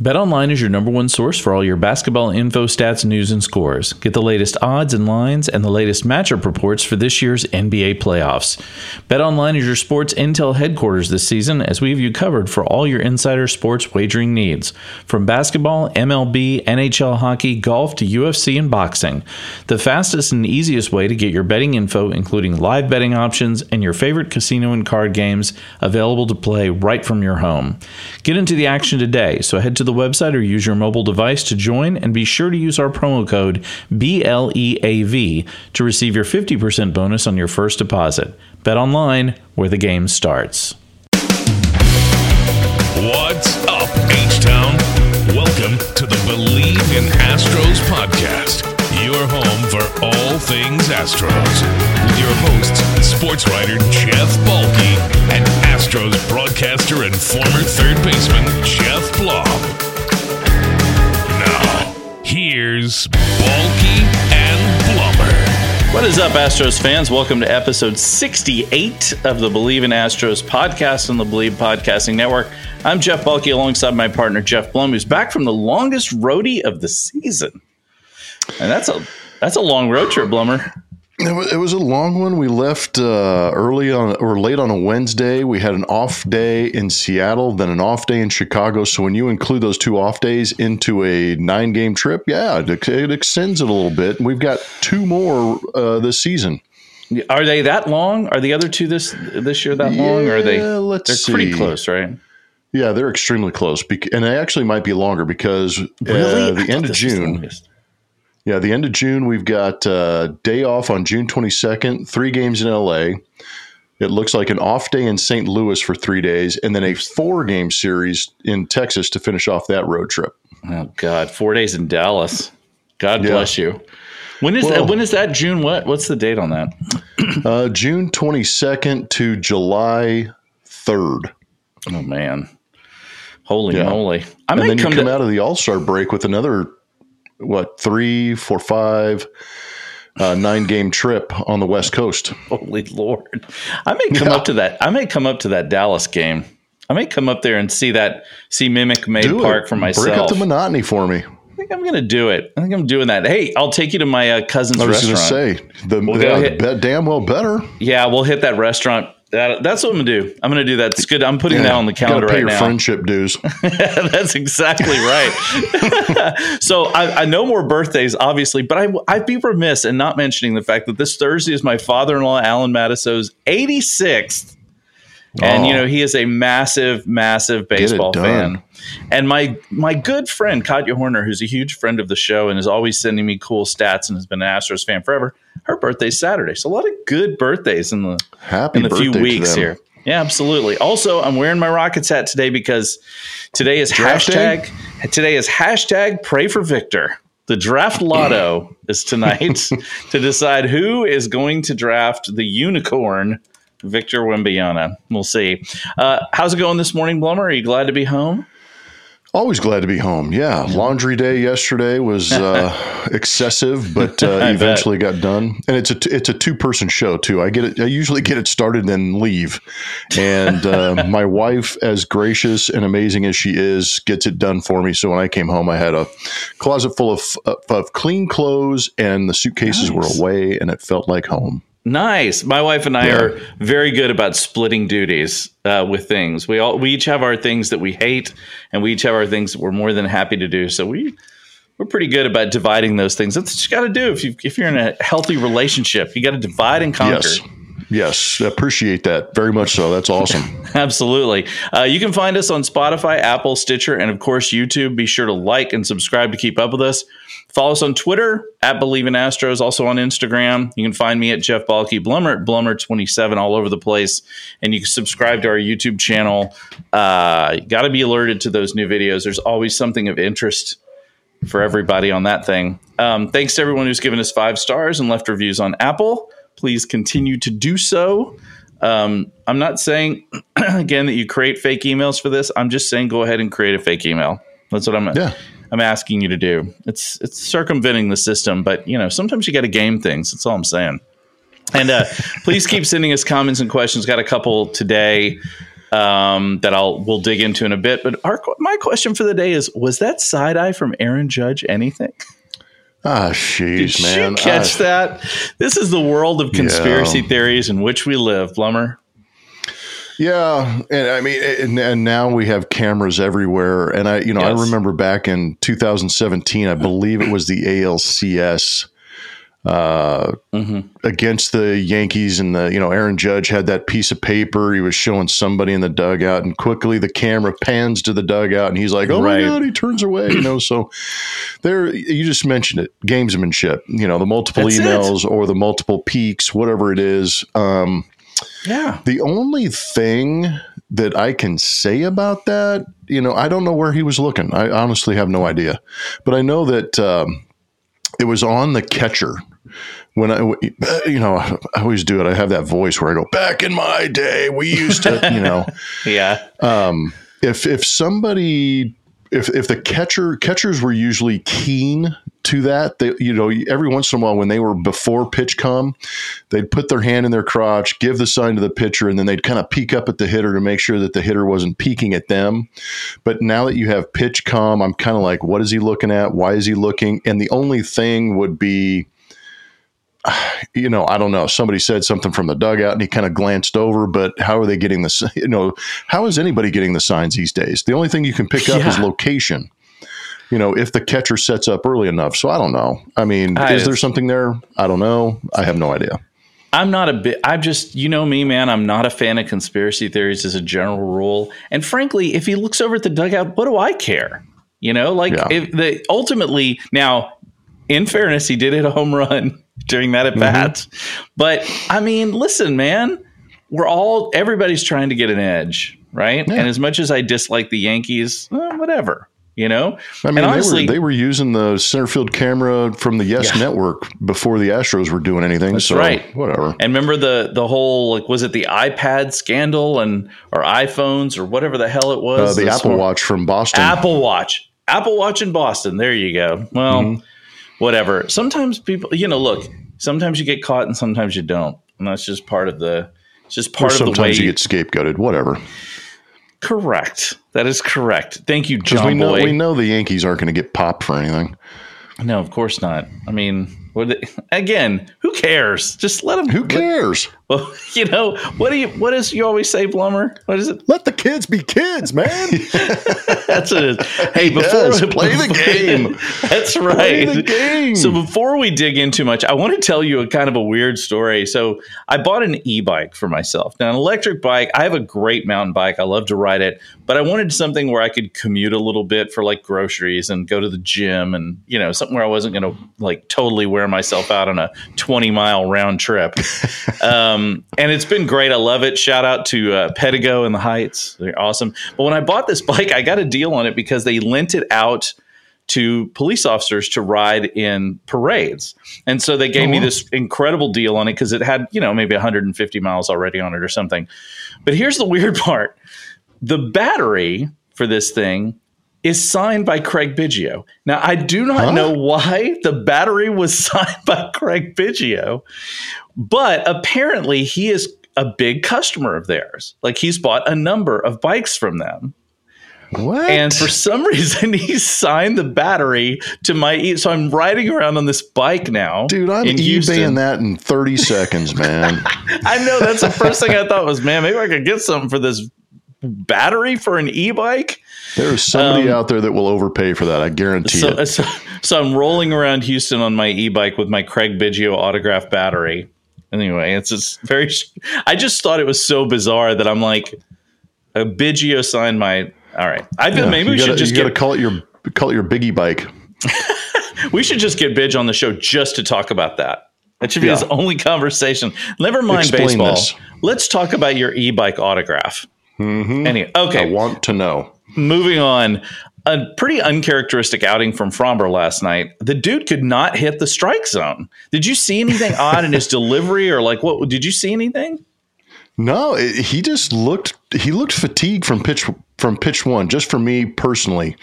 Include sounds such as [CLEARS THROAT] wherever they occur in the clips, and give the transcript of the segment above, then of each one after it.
BetOnline is your number one source for all your basketball info, stats, news, and scores. Get the latest odds and lines and the latest matchup reports for this year's NBA playoffs. BetOnline is your sports intel headquarters this season as we have you covered for all your insider sports wagering needs. From basketball, MLB, NHL hockey, golf to UFC and boxing. The fastest and easiest way to get your betting info, including live betting options and your favorite casino and card games, available to play right from your home. Get into the action today, so head to the website or use your mobile device to join and be sure to use our promo code BLEAV to receive your 50% bonus on your first deposit. Bet online where the game starts. What's up, H Town? Welcome to the Bleav in Astros podcast, your home for all things Astros. With your hosts, sports writer Jeff Balke and Astros broadcaster and former third baseman Geoff Blum. Now, here's Balke and Blummer. What is up, Astros fans? Welcome to episode 68 of the Bleav in Astros podcast on the Bleav Podcasting Network. I'm Jeff Balke alongside my partner Geoff Blum, who's back from the longest roadie of the season. And that's a that's a long road trip, Blummer. It was, a long one. We left uh, early on or late on a Wednesday. We had an off day in Seattle, then an off day in Chicago. So when you include those two off days into a nine game trip, yeah, it, it extends it a little bit. We've got two more uh, this season. Are they that long? Are the other two this this year that long? Or are they? Let's they're pretty close, right? Yeah, they're extremely close, and they actually might be longer because uh, the thought end of the June. longest. Yeah, the end of June, we've got uh, day off on June 22nd, three games in LA. It looks like an off day in St. Louis for three days, and then a four game series in Texas to finish off that road trip. Oh God, four days in Dallas. God Yeah. bless you. When is Well- that? When is that? June what? What's the date on that? [CLEARS THROAT] Uh, June 22nd to July 3rd. Oh man, holy Yeah. moly! I And might then you come, come to. out of the All Star break with another, what, three, four, five, uh, nine game trip on the West Coast. Holy Lord! I may come Yeah. up to that. I may come up to that Dallas game. I may come up there and see that. See Mimic Made Do Park it. for myself. Break up the monotony for me. I think I'm gonna do it. I think I'm doing that. Hey, I'll take you to my uh, cousin's I was going restaurant. to say, the, We'll yeah, the hit- bet damn well better. Yeah, we'll hit that restaurant. That, that's what I'm gonna do. I'm gonna do that. It's good. I'm putting that on the calendar pay right your now. friendship dues. [LAUGHS] That's exactly right. [LAUGHS] so I, I know more birthdays, obviously, but I, I'd be remiss in not mentioning the fact that this Thursday is my father-in-law, Alan Matiso's 86th. And Oh. you know he is a massive, massive baseball fan, and my my good friend Katya Horner, who's a huge friend of the show and is always sending me cool stats and has been an Astros fan forever. Her birthday's Saturday, so a lot of good birthdays in the Happy in the few weeks here. Yeah, absolutely. Also, I'm wearing my Rockets hat today because today is Draft day? hashtag today is hashtag pray for Victor. The draft [CLEARS THROAT] lotto is tonight [LAUGHS] to decide who is going to draft the unicorn, Victor Wembanyama. We'll see. Uh, how's it going this morning, Blummer? Are you glad to be home? Always glad to be home. Yeah, laundry day yesterday was [LAUGHS] uh, excessive, but uh, [LAUGHS] bet. eventually got done. And it's a t- it's a two person show too. I get it. I usually get it started and then leave. And uh, [LAUGHS] my wife, as gracious and amazing as she is, gets it done for me. So when I came home, I had a closet full of of clean clothes, and the suitcases Nice. were away, and it felt like home. Nice. My wife and I Yeah. are very good about splitting duties uh, with things. We all we each have our things that we hate, and we each have our things that we're more than happy to do. So we we're pretty good about dividing those things. That's what you got to do if you if you're in a healthy relationship. You got to divide and conquer. Yes. Yes, appreciate that very much. So that's awesome. [LAUGHS] Absolutely. Uh, you can find us on Spotify, Apple, Stitcher, and of course YouTube. Be sure to like and subscribe to keep up with us. Follow us on Twitter at Bleav in Astros, also on Instagram. You can find me at Jeff Balke, Blummer at Blummer27, all over the place. And you can subscribe to our YouTube channel. Uh, got to be alerted to those new videos. There's always something of interest for everybody on that thing. Um, thanks to everyone who's given us five stars and left reviews on Apple. Please continue to do so. Um, I'm not saying [CLEARS THROAT] again that you create fake emails for this. I'm just saying go ahead and create a fake email. That's what I'm. Yeah. I'm asking you to do. It's it's circumventing the system, but you know sometimes you got to game things. That's all I'm saying. And uh, [LAUGHS] please keep sending us comments and questions. Got a couple today. um, that I'll we'll dig into in a bit. But our, my question for the day is: Was that side eye from Aaron Judge anything? Ah, sheesh, Did man. you catch Ah, that? This is the world of conspiracy Yeah. theories in which we live, Blummer. Yeah, and I mean, and, and now we have cameras everywhere. And I, you know, Yes. I remember back in 2017, I believe it was the ALCS uh, against the Yankees, and the you know Aaron Judge had that piece of paper. He was showing somebody in the dugout, and quickly the camera pans to the dugout, and he's like, "Oh Right. my god!" He turns away. You know, so there. You just mentioned it, gamesmanship. You know, the multiple That's it. emails or the multiple peaks, whatever it is. Um, Yeah. the only thing that I can say about that, you know, I don't know where he was looking. I honestly have no idea, but I know that um, it was on the catcher. When I, you know, I always do it. I have that voice where I go, "Back in my day, we used to," you know. [LAUGHS] Yeah. if if somebody if if the catcher catchers were usually keen to that they you know every once in a while when they were before pitch come they'd put their hand in their crotch give the sign to the pitcher and then they'd kind of peek up at the hitter to make sure that the hitter wasn't peeking at them but now that you have pitch come i'm kind of like what is he looking at why is he looking and the only thing would be [SIGHS] you know, I don't know. Somebody said something from the dugout and he kind of glanced over, but how are they getting this? You know, how is anybody getting the signs these days? The only thing you can pick up is location. You know, if the catcher sets up early enough. So I don't know. I mean, I- is there something there? I don't know. I have no idea. I'm not a bit. I'm just, you know me, man. I'm not a fan of conspiracy theories as a general rule. And frankly, if he looks over at the dugout, what do I care? You know, like Yeah. if the ultimately now, in fairness, he did hit a home run [LAUGHS] during that at bat. But I mean, listen, man, we're all everybody's trying to get an edge, right? Yeah. And as much as I dislike the Yankees, eh, whatever, you know. I mean, and they, honestly, were, they were using the center field camera from the Yes Yeah. Network before the Astros were doing anything. That's so right. whatever. And remember the the whole like was it the iPad scandal and or iPhones or whatever the hell it was? Uh, the Apple Watch from Boston. Apple Watch. Apple Watch in Boston. There you go. Well, Mm-hmm. whatever. Sometimes people, you know, look, sometimes you get caught and sometimes you don't. And that's just part of the it's just or part of the way sometimes you get scapegoated. Whatever. Correct. That is correct. Thank you, John we know Boy. we know the Yankees aren't going to get popped for anything. No, of course not. I mean, what again, who cares? Just let them Who cares? Well, [LAUGHS] you know, what do you what is you always say, Blummer? What is it? Let the kids be kids, man. [LAUGHS] That's it. Hey, before Yes, play the game. [LAUGHS] That's Play right. the game. So before we dig in too much, I want to tell you a kind of a weird story. So I bought an e-bike for myself. Now, an electric bike. I have a great mountain bike. I love to ride it, but I wanted something where I could commute a little bit for like groceries and go to the gym, and you know, something where I wasn't going to like totally wear myself out on a 20 mile round trip. um, and it's been great. I love it. Shout out to uh, Pedego and the Heights. They're awesome. But when I bought this bike, I got a deal on it because they lent it out to police officers to ride in parades. And so they gave me this incredible deal on it because it had, you know, maybe 150 miles already on it or something. But here's the [LAUGHS] weird part the battery for this thing is signed by Craig Biggio. Now, I do not Huh? know why the battery was [LAUGHS] signed by Craig Biggio, but apparently he is a big customer of theirs. Like he's bought a number of bikes from them. what? And for some [LAUGHS] reason, he signed the battery to my. E- so I'm riding around on this bike now, Dude, I'm in eBaying Houston. that in 30 seconds, man. [LAUGHS] I know that's the first thing I thought was, man, maybe I could get something for this battery for an e-bike. There's somebody Um, out there that will overpay for that. I guarantee So, it. so, so I'm rolling around Houston on my e-bike with my Craig Biggio autograph battery. Anyway, it's just very. I just thought it was so bizarre that I'm like, a Biggio signed my. All right, I Yeah, maybe we gotta, should just get call it your call it your biggie bike. [LAUGHS] We should just get Bidge on the show just to talk about that. That should be Yeah. his only conversation. Never mind Explain baseball. this. Let's talk about your e-bike autograph. Anyway, okay. I want to know. Moving on. A pretty uncharacteristic outing from Framber last night. The dude could not hit the strike zone. Did you see anything [LAUGHS] odd in his delivery, or like what? Did you see anything? No, it, he just looked he looked fatigued from pitch from pitch one. Just for me personally,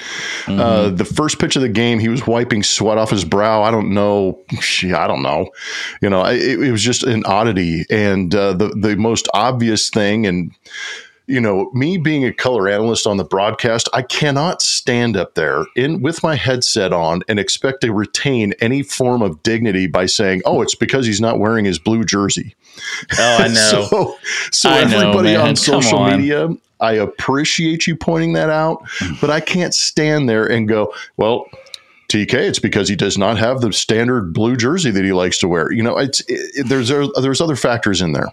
Mm-hmm. uh, the first pitch of the game, he was wiping sweat off his brow. I don't know, Gee, I don't know. You know, I- it, it was just an oddity, and uh, the the most obvious thing, and you know, me being a color analyst on the broadcast, I cannot stand up there in with my headset on and expect to retain any form of dignity by saying, "Oh, it's because he's not wearing his blue jersey." Oh, I [LAUGHS] know. so, so I everybody man. on social on. media, I appreciate you pointing that out, but I can't stand there and go, "Well." TK, it's because he does not have the standard blue jersey that he likes to wear. You know, it's it, there's there's other factors in there.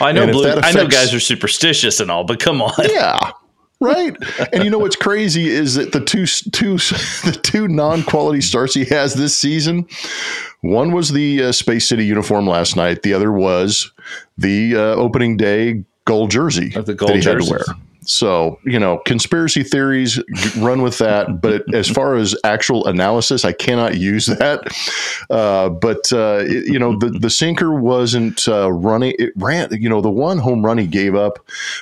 I know blue, that I know guys are superstitious and all, but come on. Yeah. [LAUGHS] Right. And you know what's crazy is that the two two [LAUGHS] the two non-quality starts he has this season, one was the uh, Space City uniform last night, the other was the uh, opening day gold jersey Of the gold that he jerseys. had to wear. So, you know, conspiracy theories run with that. But as far as actual analysis, I cannot use that. Uh, but, uh, it- you know, the, the sinker wasn't uh, running. It ran, you know, the one home run he gave up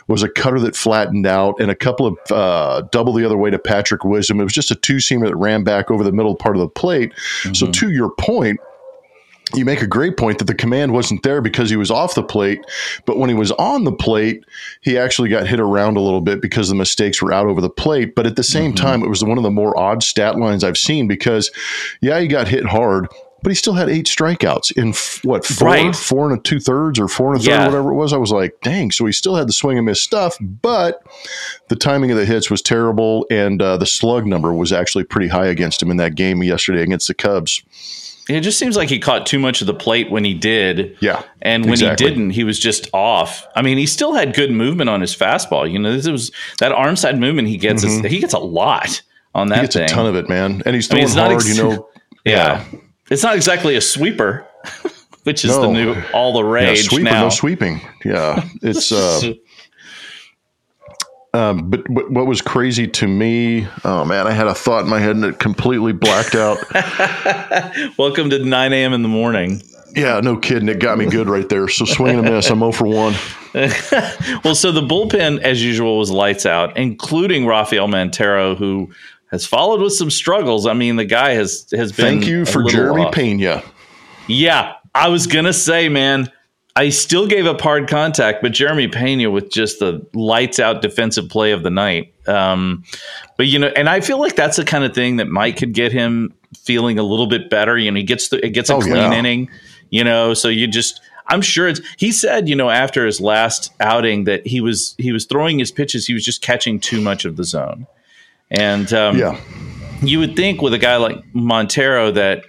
was a cutter that flattened out and a couple of uh, double the other way to Patrick Wisdom. It was just a two seamer that ran back over the middle part of the plate. So, to your point, you make a great point that the command wasn't there because he was off the plate, but when he was on the plate, he actually got hit around a little bit because the mistakes were out over the plate. But at the same Mm-hmm. time, it was one of the more odd stat lines I've seen because, yeah, he got hit hard, but he still had eight strikeouts in f- what four, Right. four and a two thirds or four and a third, Yeah. whatever it was. I was like, dang. So he still had the swing and miss stuff, but the timing of the hits was terrible, and uh, the slug number was actually pretty high against him in that game yesterday against the Cubs. It just seems like he caught too much of the plate when he did. Yeah, And when exactly. he didn't, he was just off. I mean, he still had good movement on his fastball. You know, this was that arm side movement he gets. Is, he gets a lot on that Mm-hmm. He gets thing. a ton of it, man, and he's I mean, throwing it's not hard. ex- you know, [LAUGHS] yeah. it's not exactly a sweeper, [LAUGHS] which is the new all the yeah, rage sweeper, now. no sweeping. Yeah, [LAUGHS] it's. Uh, um, but, but what was crazy to me? Oh man, I had a thought in my head and it completely blacked out. [LAUGHS] Welcome to 9 a.m. in the morning. yeah, no kidding, it got me good right there. So swing and a miss. I'm 0 for one. [LAUGHS] Well, so the bullpen, as usual, was lights out, including Rafael Montero, who has followed with some struggles. I mean, the guy has has been. Thank you for Jeremy off. Pena. Yeah, I was gonna say, man, I still gave up hard contact, but Jeremy Pena with just the lights out defensive play of the night. Um, but you know, and I feel like that's the kind of thing that Mike could get him feeling a little bit better. You know, he gets the, it gets a Oh, clean yeah. inning. You know, so you just. I'm sure it's. He said, you know, after his last outing that he was he was throwing his pitches. He was just catching too much of the zone, and um, Yeah, you would think with a guy like Montero that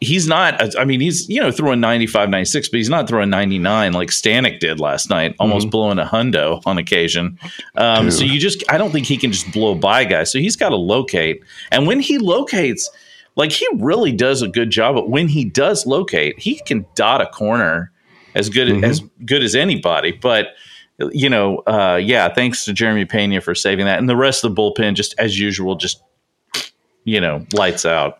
he's not I mean he's you know throwing 95 96 but he's not throwing 99 like Stanek did last night almost blowing a hundo on occasion. Um, so you just I don't think he can just blow by guys. So he's got to locate. And when he locates like he really does a good job but when he does locate he can dot a corner as good as good as anybody. But you know uh, yeah thanks to Jeremy Pena for saving that. And the rest of the bullpen just as usual just you know, lights out.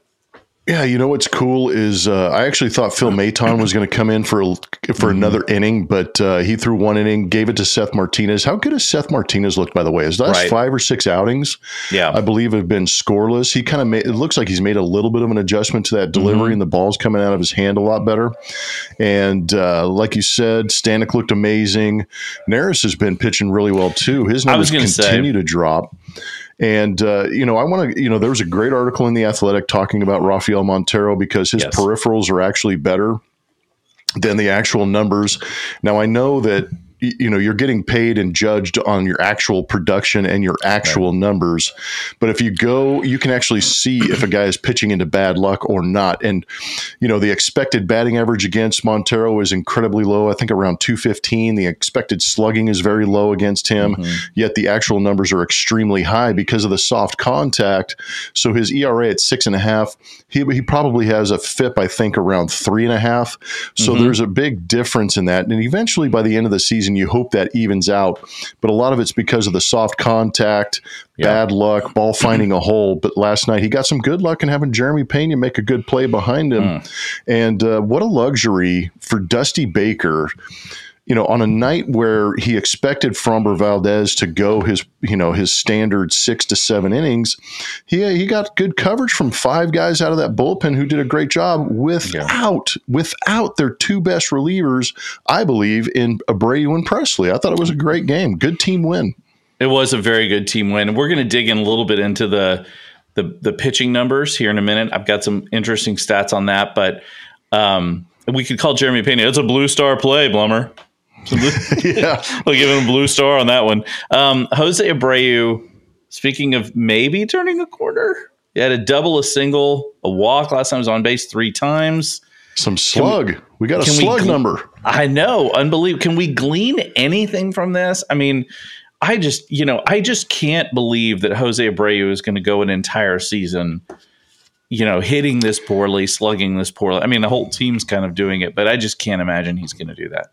Yeah, you know what's cool is uh, I actually thought Phil Maton was going to come in for a, Mm-hmm. for another inning, but uh, he threw one inning, gave it to Seth Martinez. How good has Seth Martinez looked, by the way? His last Right. five or six outings, Yeah. I believe, have been scoreless. He kind of made it looks like he's made a little bit of an adjustment to that delivery, Mm-hmm. and the ball's coming out of his hand a lot better. And uh, like you said, Stanek looked amazing. Neris has been pitching really well too. His numbers gonna say- continue to drop. And uh, you know, I want to. You know, there was a great article in the Athletic talking about Rafael Montero because his Yes. peripherals are actually better than the actual numbers. Now, I know that you know you're getting paid and judged on your actual production and your actual numbers, but if you go, you can actually see if a guy is pitching into bad luck or not. And you know, the expected batting average against Montero is incredibly low. I think around 215. The expected slugging is very low against him. Mm-hmm. Yet the actual numbers are extremely high because of the soft contact. So his ERA at six and a half, he, he probably has a FIP, I think, around three and a half. So mm-hmm. there's a big difference in that. And eventually by the end of the season, you hope that evens out. But a lot of it's because of the soft contact, bad luck, ball [CLEARS THROAT] finding a hole. But last night he got some good luck in having Jeremy Pena make a good play behind him. And uh, what a luxury for Dusty Baker you know, on a night where he expected Framber Valdez to go his, you know, his standard six to seven innings, he he got good coverage from five guys out of that bullpen who did a great job without without their two best relievers, I believe, in Abreu and Pressly. I thought it was a great game, good team win. It was a very good team win. We're going to dig in a little bit into the, the the pitching numbers here in a minute. I've got some interesting stats on that, but um, we could call Jeremy Pena. It's a blue star play, Blummer. [LAUGHS] yeah, we'll give him a blue star on that one. Um, Jose Abreu. Speaking of maybe turning a corner, he had a double, a single, a walk. Last time he was on base three times. Some slug. We, we, got a slug number. I know. Unbelievable. Can we glean anything from this? I mean, I just, you know, I just can't believe that Jose Abreu is going to go an entire season, you know, hitting this poorly, slugging this poorly. I mean, the whole team's kind of doing it, but I just can't imagine he's going to do that.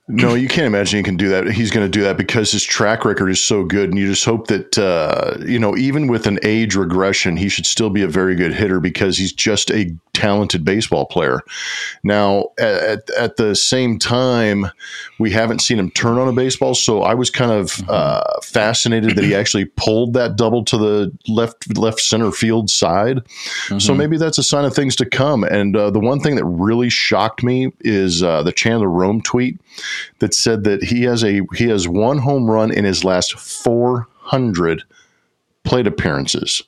No, you can't imagine he can do that. He's going to do that because his track record is so good, and you just hope that uh, you know, even with an age regression, he should still be a very good hitter because he's just a talented baseball player. Now, at, at the same time, we haven't seen him turn on a baseball, so I was kind of mm-hmm. uh, fascinated that he [CLEARS THROAT] actually pulled that double to the left left center field side. Mm-hmm. So maybe that's a sign of things to come. And uh, the one thing that really shocked me is uh, the Chandler Rome tweet that said that he has a he has one home run in his last 400 plate appearances.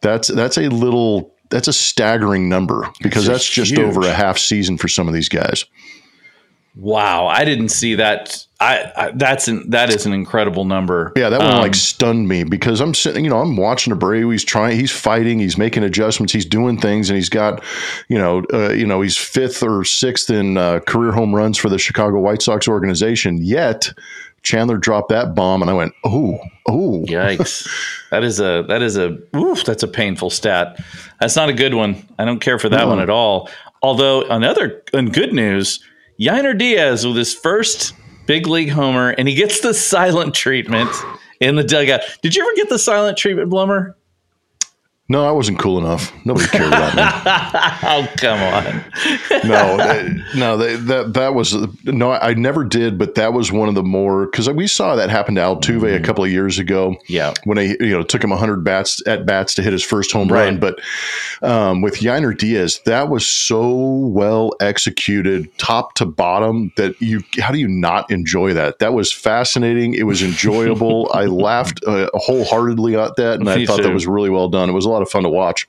That's that's a little that's a staggering number because that's just huge. over a half season for some of these guys. Wow, I didn't see that. I, I, that's an that is an incredible number. Yeah, that one um, like stunned me because I'm sitting, you know, I'm watching Abreu. He's trying, he's fighting, he's making adjustments, he's doing things, and he's got, you know, uh, you know, he's fifth or sixth in uh, career home runs for the Chicago White Sox organization. Yet Chandler dropped that bomb, and I went, oh, oh, yikes! [LAUGHS] that is a that is a oof, that's a painful stat. That's not a good one. I don't care for that no. one at all. Although another and good news Yainer Diaz with his first big league homer, and he gets the silent treatment in the dugout. Did you ever get the silent treatment, Blummer? No, I wasn't cool enough. Nobody cared about me. [LAUGHS] oh, come on. no, that, no, that, that that was no. I never did, but that was one of the more because we saw that happen to Altuve mm. a couple of years ago. Yeah, when they you know took him hundred bats at bats to hit his first home right. run, but um, with Yainer Diaz, that was so well executed, top to bottom. That you how do you not enjoy that? That was fascinating. It was enjoyable. I [LAUGHS] laughed uh, wholeheartedly at that, and Me I thought too. that was really well done. It was lot of fun to watch.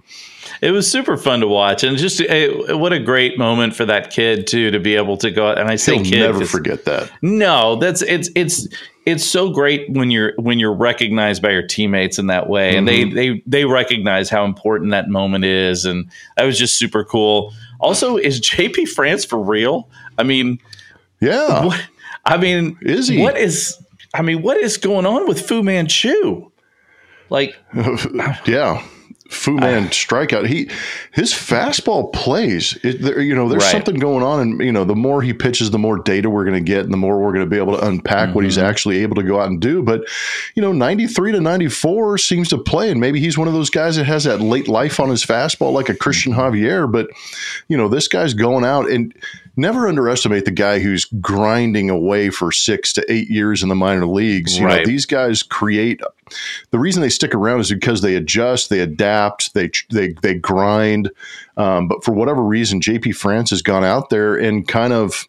It was super fun to watch, and just it, what a great moment for that kid too to be able to go. And I say, He'll kid, never forget that. No, that's it's it's it's so great when you're when you're recognized by your teammates in that way, mm-hmm. and they mm-hmm. they they recognize how important that moment is, and that was just super cool. Also, is JP France for real? I mean, yeah. What, I mean, is he? What is? I mean, what is going on with Fu Manchu? Like, [LAUGHS] yeah. Fu Man uh, strikeout. He his fastball plays. It, there, you know, there's right. something going on, and you know, the more he pitches, the more data we're going to get, and the more we're going to be able to unpack mm-hmm. what he's mm-hmm. actually able to go out and do. But you know, 93 to 94 seems to play, and maybe he's one of those guys that has that late life on his fastball, like a Cristian mm-hmm. Javier. But you know, this guy's going out and never underestimate the guy who's grinding away for six to eight years in the minor leagues. You right. know, these guys create. The reason they stick around is because they adjust, they adapt, they they they grind. Um, but for whatever reason, JP France has gone out there and kind of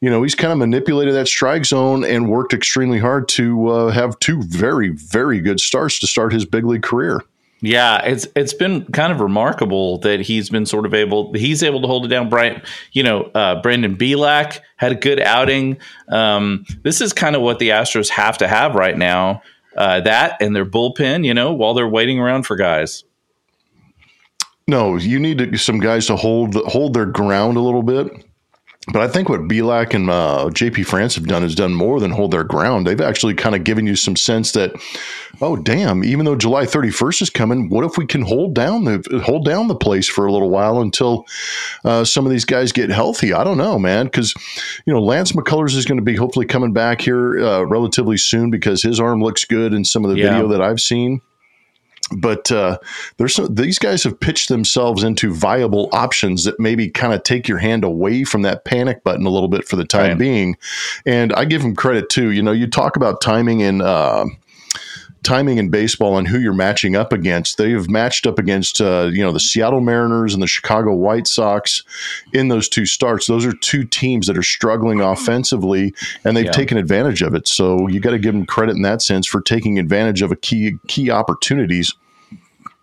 you know, he's kind of manipulated that strike zone and worked extremely hard to uh, have two very, very good starts to start his big league career. Yeah, it's it's been kind of remarkable that he's been sort of able he's able to hold it down. Brian, you know, uh, Brandon Bielak had a good outing. Um, this is kind of what the Astros have to have right now. Uh, that and their bullpen, you know, while they're waiting around for guys. No, you need to, some guys to hold hold their ground a little bit. But I think what Bielak and uh, JP France have done is done more than hold their ground. They've actually kind of given you some sense that, oh damn, even though July 31st is coming, what if we can hold down the hold down the place for a little while until uh, some of these guys get healthy? I don't know, man, because you know Lance McCullers is going to be hopefully coming back here uh, relatively soon because his arm looks good in some of the yeah. video that I've seen but uh, there's some, these guys have pitched themselves into viable options that maybe kind of take your hand away from that panic button a little bit for the time right. being. And I give them credit too. You know, you talk about timing and uh, timing in baseball and who you're matching up against. They have matched up against uh, you know the Seattle Mariners and the Chicago White Sox in those two starts. Those are two teams that are struggling offensively, and they've Yeah. taken advantage of it. So you got to give them credit in that sense for taking advantage of a key key opportunities.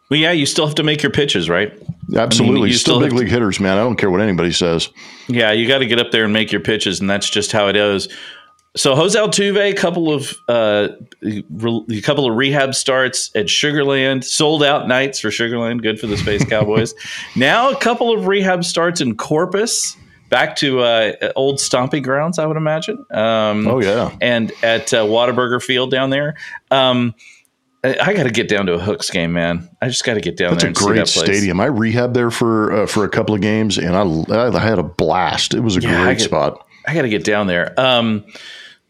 Well, yeah, you still have to make your pitches, right? Absolutely, you still still big have to- league hitters, man. I don't care what anybody says. Yeah, you got to get up there and make your pitches, and that's just how it is. So Jose Altuve, a couple of uh, re- a couple of rehab starts at Sugarland, sold out nights for Sugarland, good for the Space [LAUGHS] Cowboys. now a couple of rehab starts in Corpus, back to uh, old stomping grounds, I would imagine. Um, Oh yeah, and at uh, Whataburger Field down there. Um, I, got to get down to a Hooks game, man. I just got to get down that's there a and see great that place. stadium. I rehabbed there for uh, for a couple of games, and I, I had a blast. It was a Yeah, I great get- spot. I got to get down there. Um,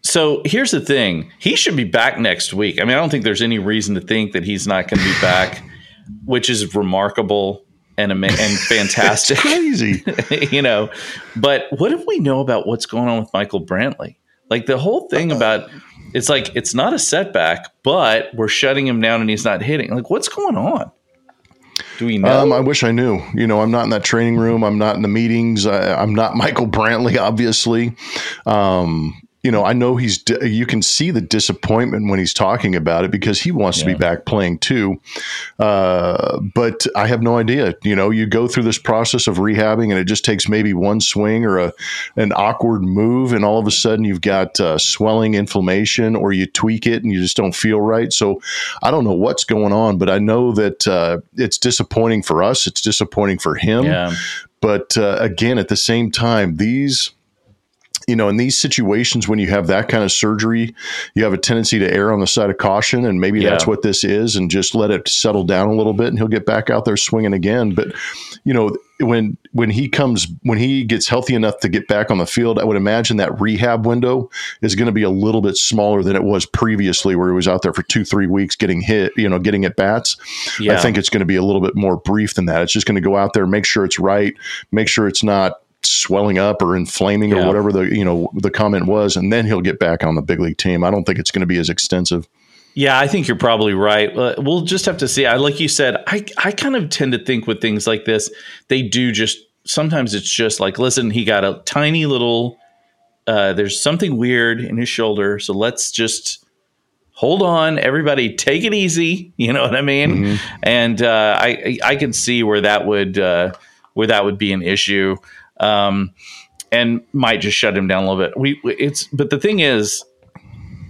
so here's the thing: he should be back next week. I mean, I don't think there's any reason to think that he's not going to be back, which is remarkable and ama- and [LAUGHS] fantastic. Crazy. [LAUGHS] you know, but what do we know about what's going on with Michael Brantley? Like the whole thing about it's like it's not a setback, but we're shutting him down and he's not hitting. Like what's going on? Do we know? Um, I wish I knew. You know, I'm not in that training room. I'm not in the meetings. I, I'm not Michael Brantley, obviously. Um, you know, I know he's. You can see the disappointment when he's talking about it because he wants to be back playing too. Uh, but I have no idea. You know, you go through this process of rehabbing, and it just takes maybe one swing or a an awkward move, and all of a sudden you've got uh, swelling, inflammation, or you tweak it and you just don't feel right. So I don't know what's going on, but I know that uh, it's disappointing for us. It's disappointing for him. yeah. But uh, again, at the same time, these, you know, in these situations when you have that kind of surgery, you have a tendency to err on the side of caution, and maybe Yeah. that's what this is, and just let it settle down a little bit, and he'll get back out there swinging again. But you know, when when he comes, when he gets healthy enough to get back on the field, I would imagine that rehab window is going to be a little bit smaller than it was previously, where he was out there for two, three weeks getting hit, you know, getting at bats. Yeah. I think it's going to be a little bit more brief than that. It's just going to go out there, make sure it's right, make sure it's not swelling up or inflaming Yeah. or whatever the you know the comment was, and then he'll get back on the big league team. I don't think it's going to be as extensive. Yeah, I think you're probably right. Uh, We'll just have to see. I like you said. I I kind of tend to think with things like this, they do just sometimes it's just like, listen, he got a tiny little. Uh, there's something weird in his shoulder, so let's just hold on, everybody, take it easy. [LAUGHS] You know what I mean? And uh, I I I can see where that would uh, where that would be an issue, um, and might just shut him down a little bit. We it's but the thing is,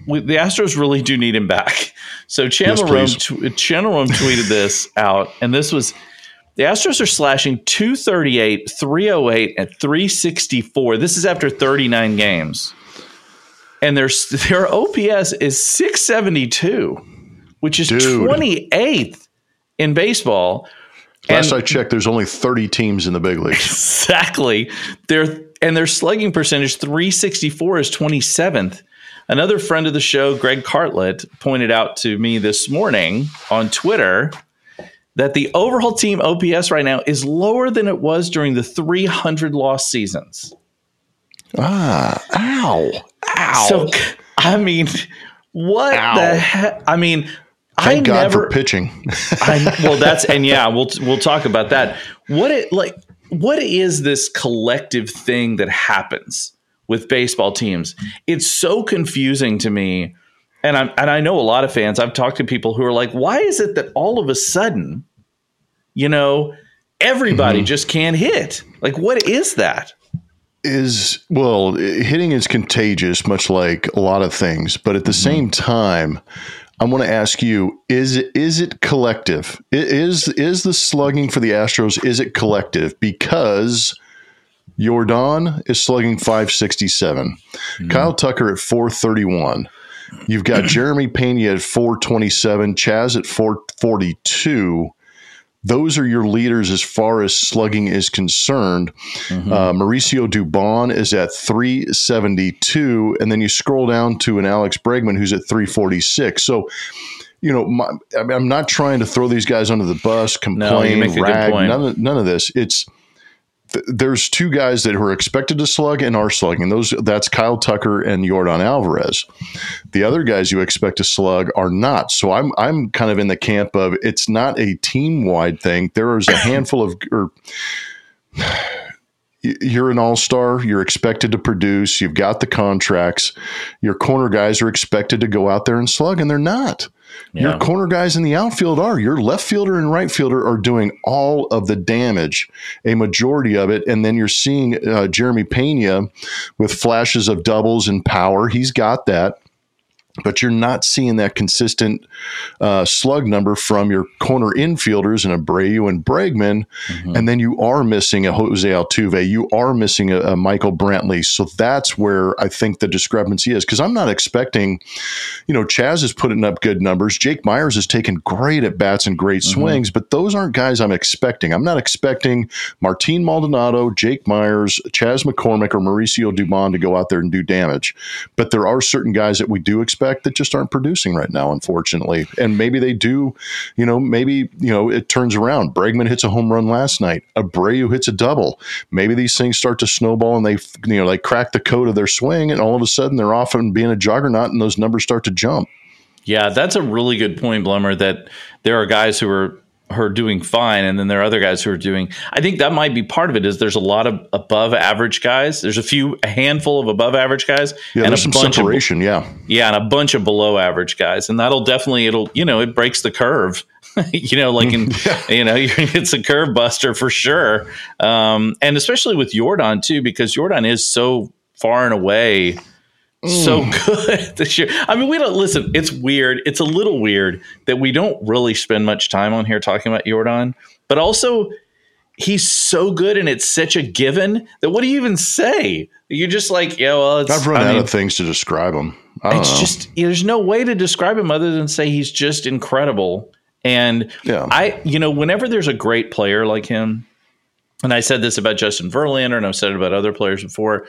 we, the Astros really do need him back. [LAUGHS] So Chandler Rome, please. tw- Chandler Rome tweeted this [LAUGHS] out, and this was the Astros are slashing 238, 308, and 364. This is after 39 games. And their, their OPS is 672, which is Dude. 28th in baseball. Last And- I checked, there's only 30 teams in the big leagues. [LAUGHS] Exactly. Their and their slugging percentage 364 is 27th. Another friend of the show, Greg Cartlett, pointed out to me this morning on Twitter that the overall team OPS right now is lower than it was during the 300 loss seasons. ah, ow, ow. So I mean, what Ow. the heck? I mean, Thank I God never for pitching. [LAUGHS] I, well, that's and yeah, we'll we'll talk about that. What it like? What is this collective thing that happens with baseball teams? It's so confusing to me, and I'm and I know a lot of fans. I've talked to people who are like, "Why is it that all of a sudden, you know, everybody mm-hmm. just can't hit? Like, what is that?" is well hitting is contagious much like a lot of things but at the mm-hmm. same time i want to ask you is it is it collective? Is is the slugging for the astros is it collective? Because Jordan is slugging 567 hmm. kyle tucker at 431 you've got [CLEARS THROAT] jeremy pena at 427 chas at 442 those are your leaders as far as slugging is concerned. Uh, Mauricio Dubon is at 372, and then you scroll down to an Alex Bregman who's at 346. So, you know, my, I mean, I'm not trying to throw these guys under the bus, complain, good rag, none of, none of this. It's th- there's two guys that are expected to slug and are slugging. Those that's Kyle Tucker and Yordan Alvarez. The other guys you expect to slug are not. So I'm I'm kind of in the camp of it's not a team wide thing. There is a handful of or you're an all-star you're expected to produce you've got the contracts your corner guys are expected to go out there and slug and they're not. Yeah. your corner guys in the outfield are. Your left fielder and right fielder are doing all of the damage a majority of it and then you're seeing uh, jeremy pena with flashes of doubles and power. He's got that but you're not seeing that consistent uh, slug number from your corner infielders in Abreu and Bregman. Mm-hmm. And then you are missing a Jose Altuve. You are missing a, a Michael Brantley. So that's where I think the discrepancy is because I'm not expecting, you know, Chas is putting up good numbers. Jake Meyers has taken great at bats and great mm-hmm. swings, but those aren't guys I'm expecting. I'm not expecting Martin Maldonado, Jake Meyers, Chas McCormick, or Mauricio Dubon to go out there and do damage. But there are certain guys that we do expect that just aren't producing right now, unfortunately. And maybe they do, you know, maybe, you know, it turns around. Bregman hits a home run last night. Abreu hits a double. Maybe these things start to snowball and they, you know, they crack the code of their swing and all of a sudden they're off and being a juggernaut and those numbers start to jump. Yeah, that's a really good point, Blummer, that there are guys who are her doing fine and then there are other guys who are doing i think that might be part of it is there's a lot of above average guys. There's a few a handful of above average guys yeah, and a bunch separation of, yeah. Yeah and a bunch of below average guys and that'll definitely it'll you know it breaks the curve. [LAUGHS] You know like in [LAUGHS] yeah. you know [LAUGHS] it's a curve buster for sure. Um, and especially with jordan too because jordan is so far and away so mm. good [LAUGHS] this year. I mean, we don't listen. It's weird. It's a little weird that we don't really spend much time on here talking about Jordan, but also he's so good and it's such a given that what do you even say? You're just like, yeah, well, I've run I out mean, of things to describe him. it's know. just there's no way to describe him other than say he's just incredible. And yeah. I, you know, whenever there's a great player like him, and I said this about Justin Verlander, and I've said it about other players before.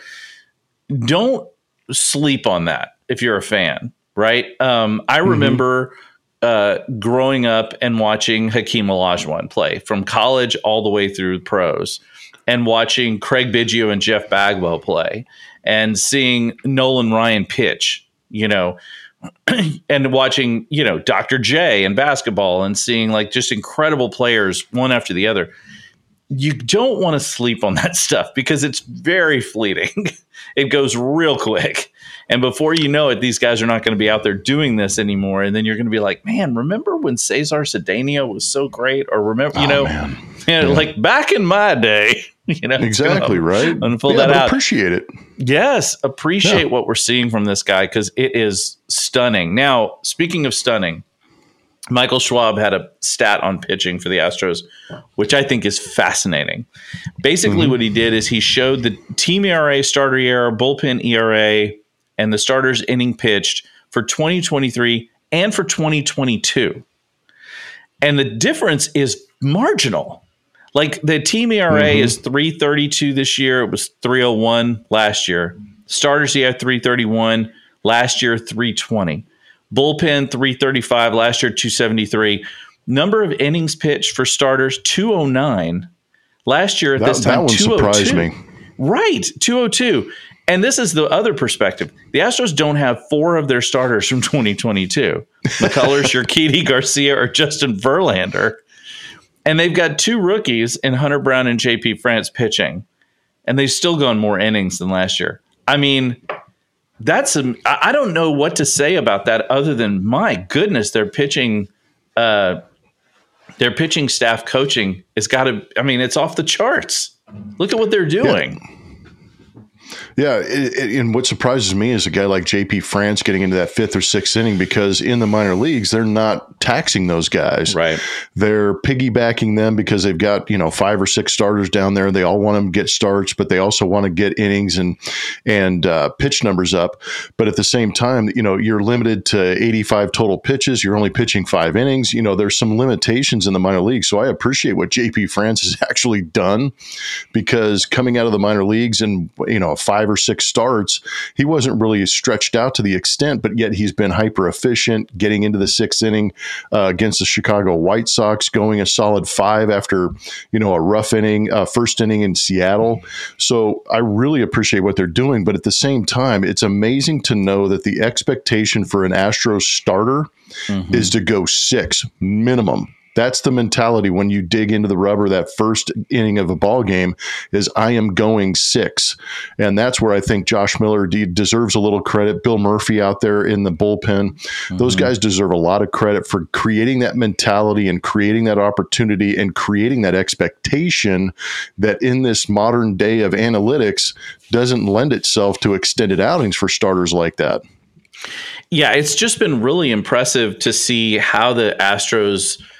Don't sleep on that if you're a fan, right? Um, I mm-hmm. remember uh, growing up and watching Hakeem Olajuwon play from college all the way through pros, and watching Craig Biggio and Jeff Bagwell play, and seeing Nolan Ryan pitch, you know. [CLEARS THROAT] and watching, you know, Dr. J and basketball and seeing like just incredible players one after the other you don't want to sleep on that [LAUGHS] stuff because it's very fleeting. [LAUGHS] it goes real quick. And before you know it, these guys are not going to be out there doing this anymore. And then you're going to be like, man, remember when Cesar Cedeno was so great? Or remember, you oh, know. [LAUGHS] You know yeah. like back in my day, [LAUGHS] you know, exactly right. Unfold yeah, that out. Appreciate it. Yes, appreciate yeah. what we're seeing from this guy because it is stunning. Now, speaking of stunning, Michael Schwab had a stat on pitching for the Astros, which I think is fascinating. Basically, mm-hmm. what he did is he showed the team ERA, starter ERA, bullpen ERA, and the starters inning pitched for 2023 and for 2022. And the difference is marginal. Like the team ERA mm-hmm. is 332 this year, it was 301 last year. Starters, had 331, last year, 320. Bullpen 335 last year 273. Number of innings pitched for starters 209. Last year at that, this time that oh surprised me. Right, 202. And this is the other perspective. The Astros don't have four of their starters from 2022. McCullers, [LAUGHS] Urquidy, Garcia, or Justin Verlander. And they've got two rookies in Hunter Brown and JP France pitching. And they've still gone more innings than last year. I mean, that's a, I don't know what to say about that other than my goodness, their pitching, uh, their pitching staff coaching has got to. I mean, it's off the charts. Look at what they're doing. Yeah. Yeah, it, it, and what surprises me is a guy like JP France getting into that fifth or sixth inning because in the minor leagues they're not taxing those guys. Right. They're piggybacking them because they've got you know five or six starters down there. They all want them to get starts, but they also want to get innings and and uh, pitch numbers up. But at the same time, you know you're limited to 85 total pitches. You're only pitching five innings. You know there's some limitations in the minor leagues. So I appreciate what JP France has [LAUGHS] actually done because coming out of the minor leagues and you know five five or six starts, he wasn't really stretched out to the extent, but yet he's been hyper efficient, getting into the sixth inning uh, against the Chicago White Sox, going a solid five after you know a rough inning, uh, first inning in Seattle. So I really appreciate what they're doing, but at the same time, it's amazing to know that the expectation for an Astros starter mm-hmm. is to go six minimum that's the mentality when you dig into the rubber that first inning of a ball game is I am going six. And that's where I think Josh Miller de- deserves a little credit. Bill Murphy out there in the bullpen. Mm-hmm. Those guys deserve a lot of credit for creating that mentality and creating that opportunity and creating that expectation that in this modern day of analytics doesn't lend itself to extended outings for starters like that. Yeah, it's just been really impressive to see how the Astros –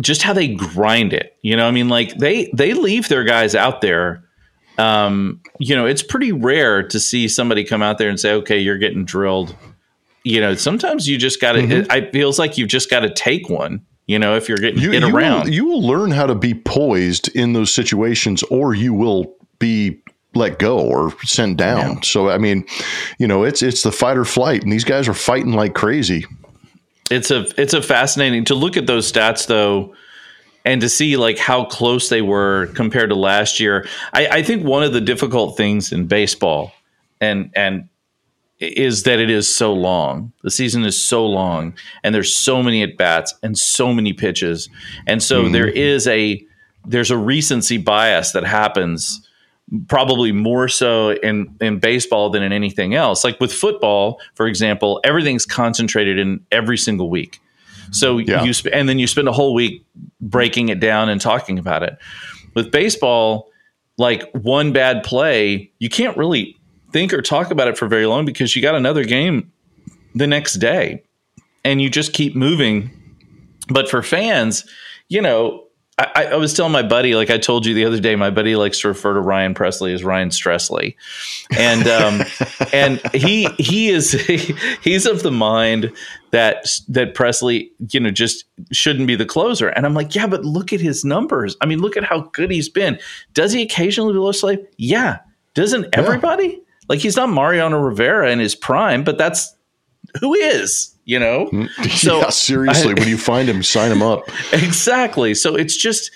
just how they grind it. You know, I mean, like they they leave their guys out there. Um, you know, it's pretty rare to see somebody come out there and say, "Okay, you're getting drilled." You know, sometimes you just got to. Mm-hmm. It, it, feels like you've just got to take one. You know, if you're getting you, you around, will, you will learn how to be poised in those situations, or you will be let go or sent down. Yeah. So I mean, you know, it's it's the fight or flight, and these guys are fighting like crazy it's a it's a fascinating to look at those stats though and to see like how close they were compared to last year. I, I think one of the difficult things in baseball and and is that it is so long. The season is so long and there's so many at bats and so many pitches. And so mm-hmm. there is a there's a recency bias that happens probably more so in in baseball than in anything else. Like with football, for example, everything's concentrated in every single week. So yeah. you sp- and then you spend a whole week breaking it down and talking about it. With baseball, like one bad play, you can't really think or talk about it for very long because you got another game the next day and you just keep moving. But for fans, you know, I, I, was telling my buddy, like I told you the other day, my buddy likes to refer to Ryan Pressly as Ryan Stressley, and um, [LAUGHS] and he he is he, [LAUGHS] he's of the mind that that Presley, you know, just shouldn't be the closer. And I'm like, yeah, but look at his numbers. I mean, look at how good he's been. Does he occasionally blow a slave? Yeah. Doesn't everybody? Yeah. Like he's not Mariano Rivera in his prime, but that's who is you know? [LAUGHS] Mm, so yeah, seriously, I, when you find him, sign him up. [LAUGHS] Exactly. So it's just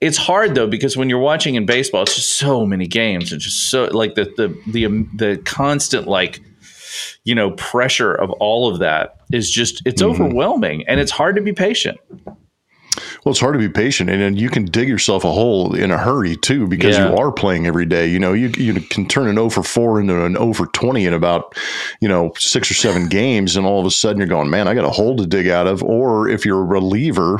it's hard though because when you're watching in baseball, it's just so many games and just so like the the the um, the constant like you know pressure of all of that is just it's mm-hmm. overwhelming and it's hard to be patient. Well, it's hard to be patient, and then you can dig yourself a hole in a hurry too, because yeah. you are playing every day. You know, you you can turn an over four into an over twenty in about you know six or seven games, and all of a sudden you're going, man, I got a hole to dig out of. Or if you're a reliever,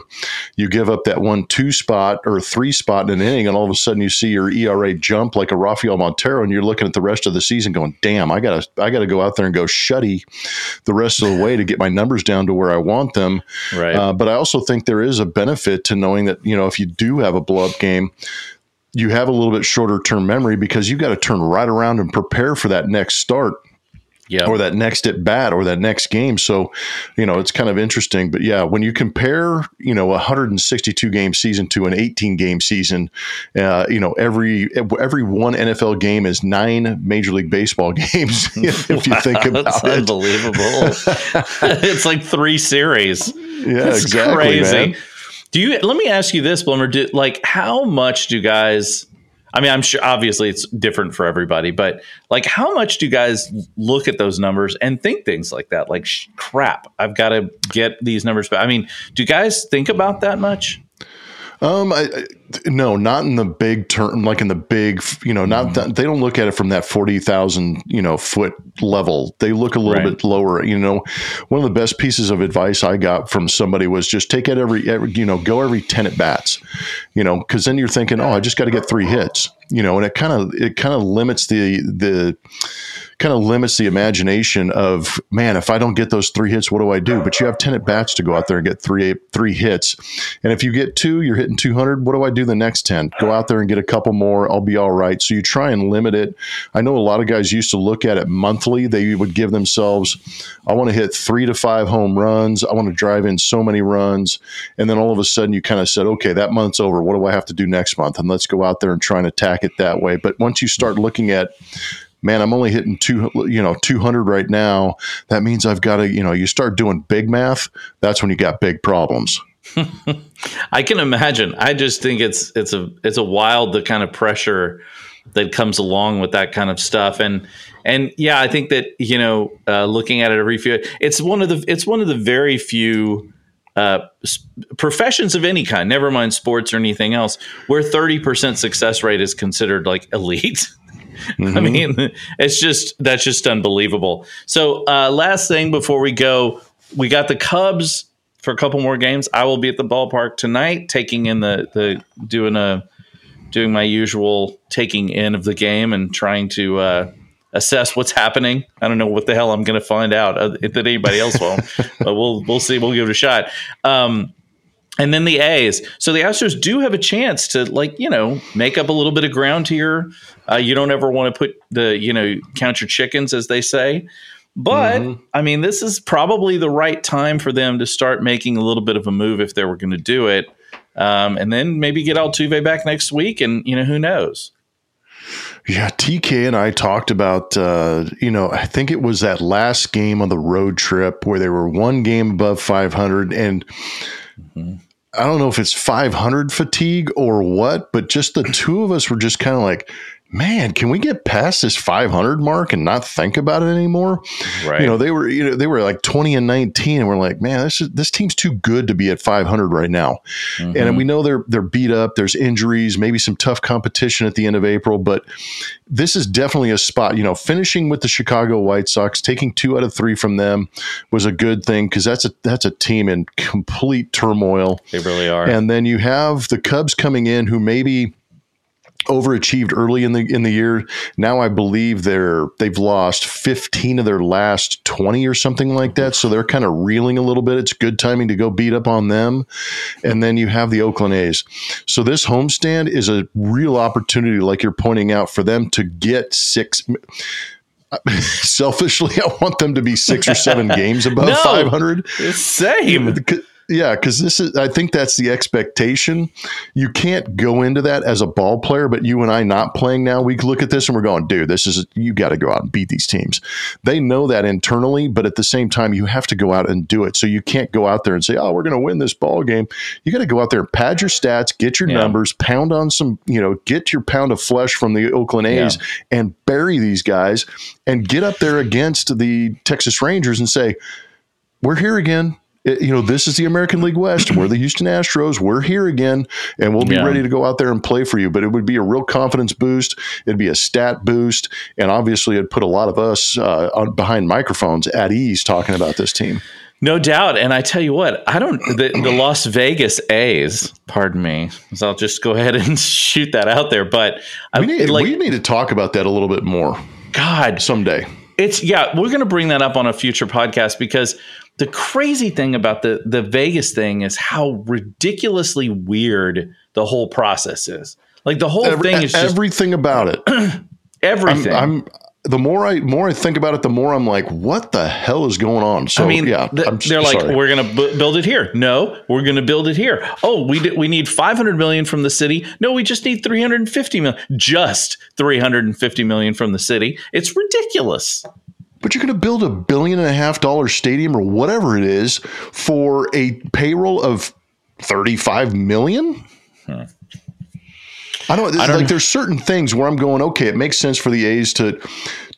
you give up that one two spot or three spot in an inning, and all of a sudden you see your ERA jump like a Rafael Montero, and you're looking at the rest of the season going, damn, I gotta I gotta go out there and go shutty the rest of the way to get my numbers down to where I want them. Right. Uh, but I also think there is a benefit benefit to knowing that, you know, if you do have a blow up game, you have a little bit shorter term memory because you've got to turn right around and prepare for that next start. Yeah. Or that next at bat or that next game. So, you know, it's kind of interesting. But yeah, when you compare, you know, a 162 game season to an 18 game season, uh, you know, every every one NFL game is nine Major League Baseball [LAUGHS] games. if wow, you think about that's it, unbelievable. [LAUGHS] it's like three series. Yeah, that's exactly. Crazy. Man. Do you? Let me ask you this, Blummer. Do, like, how much do guys? I mean, I'm sure obviously it's different for everybody, but like, how much do guys look at those numbers and think things like that? Like, crap, I've got to get these numbers back. I mean, do guys think about that much? Um, I, I, no, not in the big term, like in the big, you know, not mm. that, they don't look at it from that 40,000, you know, foot level. They look a little right. bit lower, you know, one of the best pieces of advice I got from somebody was just take it every, every you know, go every 10 at bats, you know, cause then you're thinking, oh, I just got to get three hits, you know, and it kind of, it kind of limits the, the, kind of limits the imagination of man if i don't get those three hits what do i do? But you have 10 at bats to go out there and get three three hits. And if you get two you're hitting 200 what do i do the next 10 go out there and get a couple more i'll be all right. So you try and limit it. I know a lot of guys used to look at it monthly. They would give themselves i want to hit three to five home runs. I want to drive in so many runs. And then all of a sudden you kind of said okay that month's over. What do i have to do next month? And let's go out there and try and attack it that way. But once you start looking at man, I'm only hitting two, you know, 200 right now. That means I've got to, you know, you start doing big math. That's when you got big problems. [LAUGHS] I can imagine. I just think it's it's a it's a wild the kind of pressure that comes along with that kind of stuff and and yeah i think that you know uh, looking at it every few it's one of the it's one of the very few uh, professions of any kind never mind sports or anything else where 30% success rate is considered like elite [LAUGHS] [LAUGHS] mm-hmm. i mean it's just that's just unbelievable so uh, last thing before we go we got the cubs for a couple more games i will be at the ballpark tonight taking in the the doing a doing my usual taking in of the game and trying to uh, assess what's happening. I don't know what the hell I'm going to find out uh, that anybody else will, [LAUGHS] but we'll we'll see. We'll give it a shot. Um, and then the A's. So the Astros do have a chance to like you know make up a little bit of ground here. Uh, you don't ever want to put the you know count your chickens as they say. But mm-hmm. I mean, this is probably the right time for them to start making a little bit of a move if they were going to do it. Um, and then maybe get Altuve back next week, and you know who knows. Yeah, TK and I talked about, uh, you know, I think it was that last game on the road trip where they were one game above 500. And mm-hmm. I don't know if it's 500 fatigue or what, but just the two of us were just kind of like, man, can we get past this 500 mark and not think about it anymore? Right. You know, they were, you know, they were like 20 and 19 and we're like, man, this is, this team's too good to be at 500 right now. Mm-hmm. And we know they're, they're beat up. There's injuries, maybe some tough competition at the end of April, but this is definitely a spot, you know, finishing with the Chicago White Sox, taking two out of three from them was a good thing. Cause that's a, that's a team in complete turmoil. They really are. And then you have the Cubs coming in who maybe, overachieved early in the in the year. Now I believe they're they've lost 15 of their last 20 or something like that. So they're kind of reeling a little bit. It's good timing to go beat up on them. And then you have the Oakland A's. So this homestand is a real opportunity, like you're pointing out, for them to get six [LAUGHS] selfishly, I want them to be six or seven [LAUGHS] games above no, 500. Same. Yeah, because this is, I think that's the expectation. You can't go into that as a ball player, but you and I not playing now, we look at this and we're going, dude, this is, you got to go out and beat these teams. They know that internally, but at the same time, you have to go out and do it. So you can't go out there and say, oh, we're going to win this ball game. You got to go out there and pad your stats, get your yeah. numbers, pound on some, you know, get your pound of flesh from the Oakland A's yeah. and bury these guys and get up there against the Texas Rangers and say, we're here again it, you know, this is the American League West. We're the Houston Astros. We're here again, and we'll be yeah. ready to go out there and play for you. But it would be a real confidence boost. It'd be a stat boost, and obviously, it'd put a lot of us uh, behind microphones at ease talking about this team. No doubt. And I tell you what, I don't, the, the, Las Vegas A's, pardon me, so I'll just go ahead and [LAUGHS] shoot that out there. But we need, like, we need to talk about that a little bit more. God, someday. It's, yeah, we're going to bring that up on a future podcast because the crazy thing about the the Vegas thing is how ridiculously weird the whole process is. Like the whole Every, thing is just, everything about it. [CLEARS THROAT] everything. I'm, I'm, the more I more I think about it, the more I'm like, what the hell is going on? So I mean, yeah, the, they're like, we're going to b- build it here. No, we're going to build it here. Oh, we d- we need 500 million from the city. No, we just need 350 million. Just 350 million from the city. It's ridiculous but you're going to build a billion and a half dollar stadium or whatever it is for a payroll of 35 million? Hmm. I don't, I don't like know. there's certain things where I'm going, okay, it makes sense for the A's to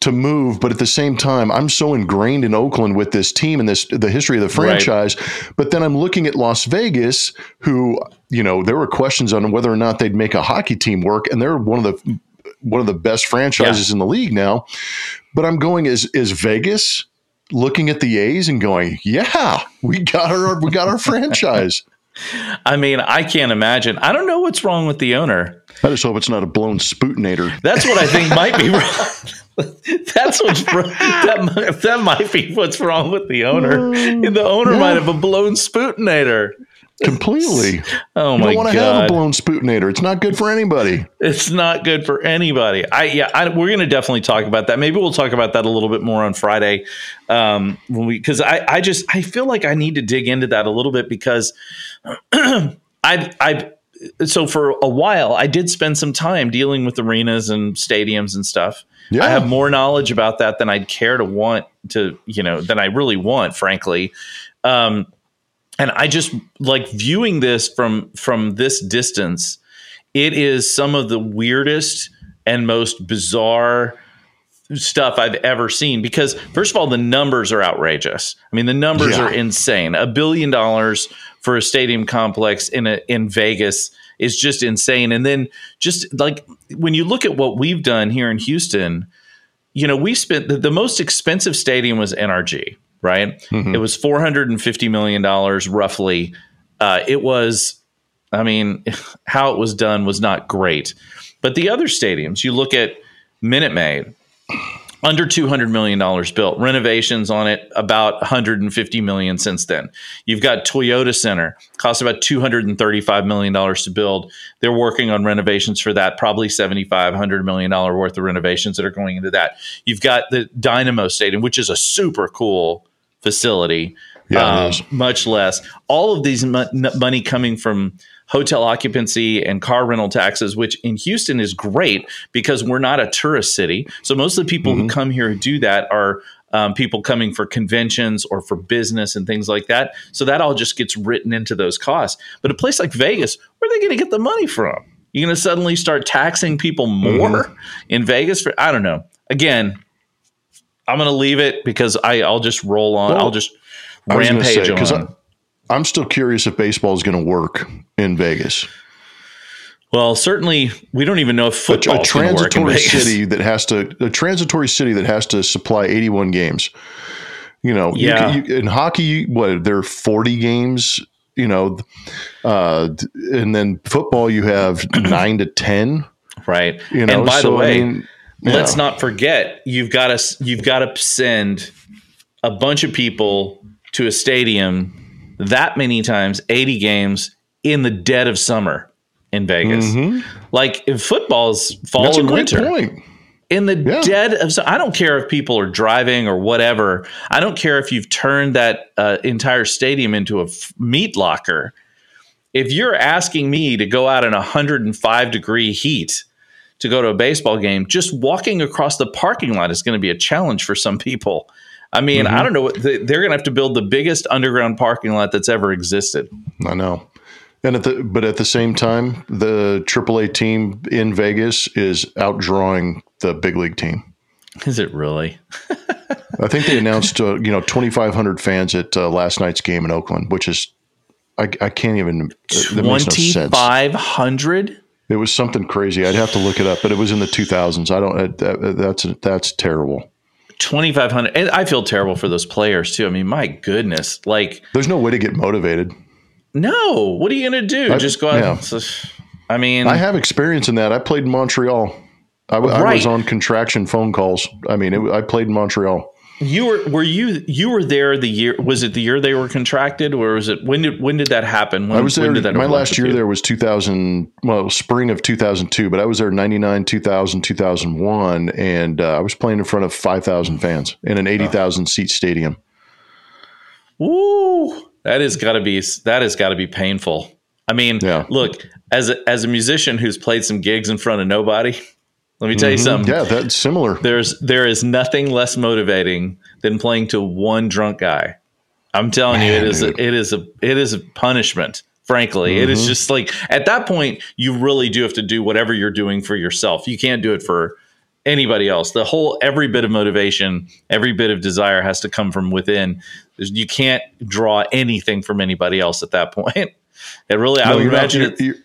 to move, but at the same time, I'm so ingrained in Oakland with this team and this the history of the franchise. Right. But then I'm looking at Las Vegas, who, you know, there were questions on whether or not they'd make a hockey team work, and they're one of the one of the best franchises yeah. in the league now. But I'm going is is Vegas looking at the A's and going, "Yeah, we got our we got our franchise." [LAUGHS] I mean, I can't imagine. I don't know what's wrong with the owner. I just hope it's not a blown Sputinator. That's what I think might be [LAUGHS] wrong. That's what's that, that might be what's wrong with the owner. The owner yeah. might have a blown Sputinator. Completely. oh my god! You don't want to have a blown Sputinator. It's not good for anybody. It's not good for anybody. I yeah. I, we're going to definitely talk about that. Maybe we'll talk about that a little bit more on Friday. Um, when we because I I just I feel like I need to dig into that a little bit because [CLEARS THROAT] I've I've so for a while I did spend some time dealing with arenas and stadiums and stuff. Yeah. I have more knowledge about that than I'd care to want to, you know, than I really want, frankly. Um, and I just like viewing this from from this distance. It is some of the weirdest and most bizarre stuff I've ever seen because first of all the numbers are outrageous. I mean the numbers Yeah. are insane. A billion dollars for a stadium complex in a in Vegas is just insane. And then just like when you look at what we've done here in Houston, you know, we spent the, the most expensive stadium was NRG, right? It was 450 million dollars roughly. Uh, it was I mean, [LAUGHS] how it was done was not great. But the other stadiums, you look at Minute Maid, under $200 million built, renovations on it about 150 million since then. You've got Toyota Center, cost about $235 million to build. They're working on renovations for that, probably 75, 100 million dollar worth of renovations that are going into that. You've got the Dynamo Stadium, which is a super cool facility. Yeah, Um, much less. All of these mo- money coming from hotel occupancy and car rental taxes, which in Houston is great because we're not a tourist city. So most of the people who come here who do that are um, people coming for conventions or for business and things like that. So that all just gets written into those costs. But a place like Vegas, where are they going to get the money from? You're going to suddenly start taxing people more in Vegas for I don't know. Again, I'm going to leave it because I I'll just roll on. Well, I'll just I was gonna rampage say, on. I, I'm still curious if baseball is going to work in Vegas. well, certainly we don't even know if A, football a is going work in transitory city [LAUGHS] that has to a transitory city that has to supply 81 games. You know, you Yeah. can- you- in hockey, what there are 40 games. You know, uh, and then football, you have [CLEARS THROAT] nine to 10. right? You know, and by so, the I way, mean, let's not forget you've got to you've got to send a bunch of people to a stadium that many times, 80 games in the dead of summer in Vegas. Like if football's fall Mm-hmm. That's and winter. point. in the Yeah. dead of I don't care if people are driving or whatever. I don't care if you've turned that uh, entire stadium into a f- meat locker. If you're asking me to go out in 105 degree heat to go to a baseball game, just walking across the parking lot is going to be a challenge for some people. I mean, I don't know. They're going to have to build the biggest underground parking lot that's ever existed. I know. And at the but at the same time, the AAA team in Vegas is outdrawing the big league team. Is it really? [LAUGHS] I think they announced uh, you know 2,500 fans at uh, last night's game in Oakland, which is I, I can't even that makes no 2,500? It was something crazy. I'd have to look it up, but it was in the 2000s. I don't. That, that's that's terrible. 2,500. And I feel terrible for those players too. I mean, my goodness. Like, There's no way to get motivated. no, what are you going to do? I- Just go out. yeah. So, I mean, I have experience in that. I played in Montreal. I, Right. was on contraction phone calls. I mean, it, I played in Montreal. You were, were you, you were there the year, was it the year they were contracted or was it, when did, when did that happen? When, I was there. when did that My last year there was 2000. Well, spring of 2002, but I was there 99, 2000, 2001, and uh, I was playing in front of 5,000 fans in an 80,000 seat stadium. Ooh, that has got to be that has got to be painful. I mean, Yeah. look as a, as a musician who's played some gigs in front of nobody. Let me tell you mm-hmm. something. Yeah, that's similar. There's there is nothing less motivating than playing to one drunk guy. I'm telling you, it is dude. a, it is a it is a punishment. Frankly, it is mm-hmm. just like at that point you really do have to do whatever you're doing for yourself. You can't do it for anybody else. The whole every bit of motivation, every bit of desire has to come from within. You can't draw anything from anybody else at that [LAUGHS] point. It really, I would you're not- imagine you're- it you're-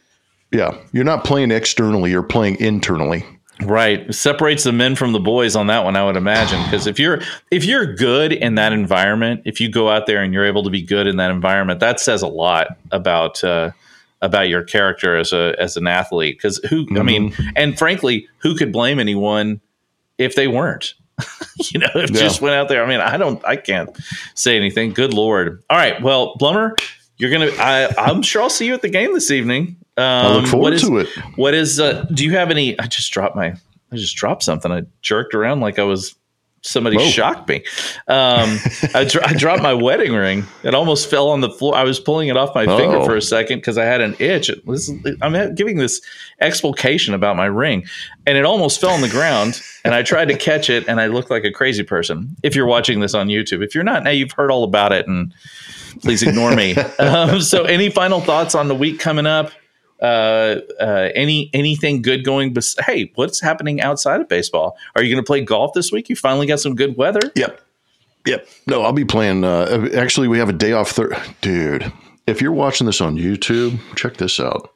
yeah, you're not playing externally. You're playing internally. Right. It separates the men from the boys on that one, I would imagine. Because if you're if you're good in that environment, if you go out there and you're able to be good in that environment, that says a lot about uh, about your character as a as an athlete. Because who I mean, and frankly, who could blame anyone if they weren't? [LAUGHS] you know, if Yeah. just went out there. I mean, I don't I can't say anything. Good lord. All right. Well, Blummer, you're gonna I, I'm sure I'll see you at the game this evening. Um, I look forward what is- to it. what is uh do you have any I just dropped my I just dropped something. I jerked around like I was somebody Whoa. shocked me. Um, I, dro- I dropped my wedding ring. It almost fell on the floor. I was pulling it off my finger Uh-oh. for a second because I had an itch. It- is- I'm giving this explication about my ring, and it almost fell on the ground. And I tried to catch it, and I looked like a crazy person. If you're watching this on YouTube, if you're not, now you've heard all about it, and please ignore me. [LAUGHS] um, so, any final thoughts on the week coming up? Uh, uh, any anything good going? Bes- hey, what's happening outside of baseball? Are you going to play golf this week? You finally got some good weather. Yep. Yep. No, I'll be playing. Uh, actually, we have a day off. Thir- Dude, if you're watching this on YouTube, check this out.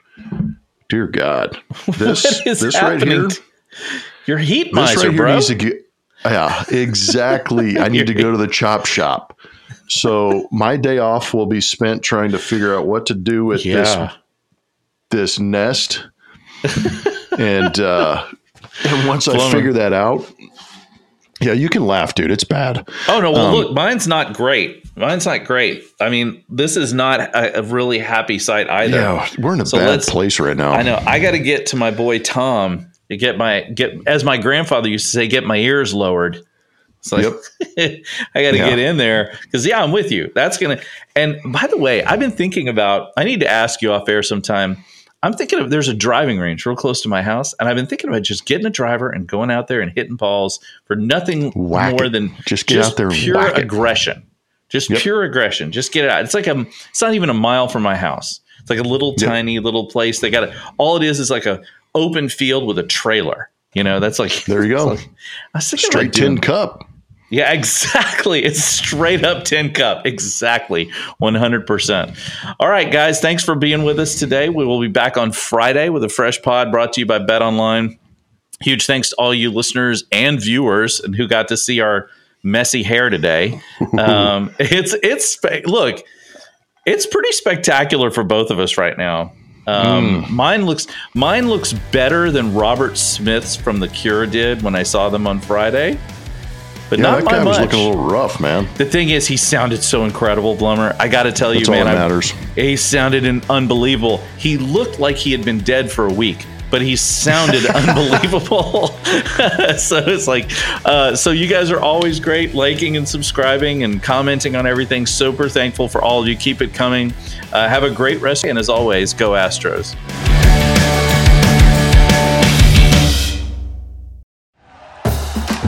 Dear God, [LAUGHS] this What is this right here, You're heat miser, right bro. get. Yeah, exactly. I need to go to the chop shop. So my day off will be spent trying to figure out what to do with yeah, this nest, and uh, and once I figure that out, yeah, you can laugh, dude. It's bad. Oh no! Well, Um, look, mine's not great. Mine's not great. I mean, this is not a, a really happy sight either. Yeah, we're in a So bad place right now. I know. I got to get to my boy Tom to get my get as my grandfather used to say, get my ears lowered. It's like [LAUGHS] I got to Yeah. get in there because yeah, I'm with you. That's gonna. And by the way, I've been thinking about. I need to ask you off air sometime. I'm thinking of there's a driving range real close to my house, and I've been thinking about just getting a driver and going out there and hitting balls for nothing Whack more it. than Just get out there pure whack it. aggression. Just Yep. pure aggression. Just get it out. It's like a. It's not even a mile from my house. It's like a little Yep. tiny little place. They got it. All it is is like a open field with a trailer. You know, that's like There you [LAUGHS] go. I was thinking Straight tin cup. Yeah, [LAUGHS] exactly. It's straight up tin cup. Exactly. 100%. All right, guys. Thanks for being with us today. We will be back on Friday with a fresh pod brought to you by BetOnline. Huge thanks to all you listeners and viewers and who got to see our messy hair today. [LAUGHS] Um, it's, it's, look, it's pretty spectacular for both of us right now. Um, Mine looks mine looks better than Robert Smith's from The Cure did when I saw them on Friday, but Yeah, not that guy much. was looking a little rough, man. The thing is, he sounded so incredible, Blummer. I got to tell That's you, man, that I- matters. he sounded unbelievable. He looked like he had been dead for a week, but he sounded [LAUGHS] unbelievable. [LAUGHS] so it's like, uh, so you guys are always great, liking and subscribing and commenting on everything. Super thankful for all of you. Keep it coming. Uh, have a great rest, and as always, go Astros.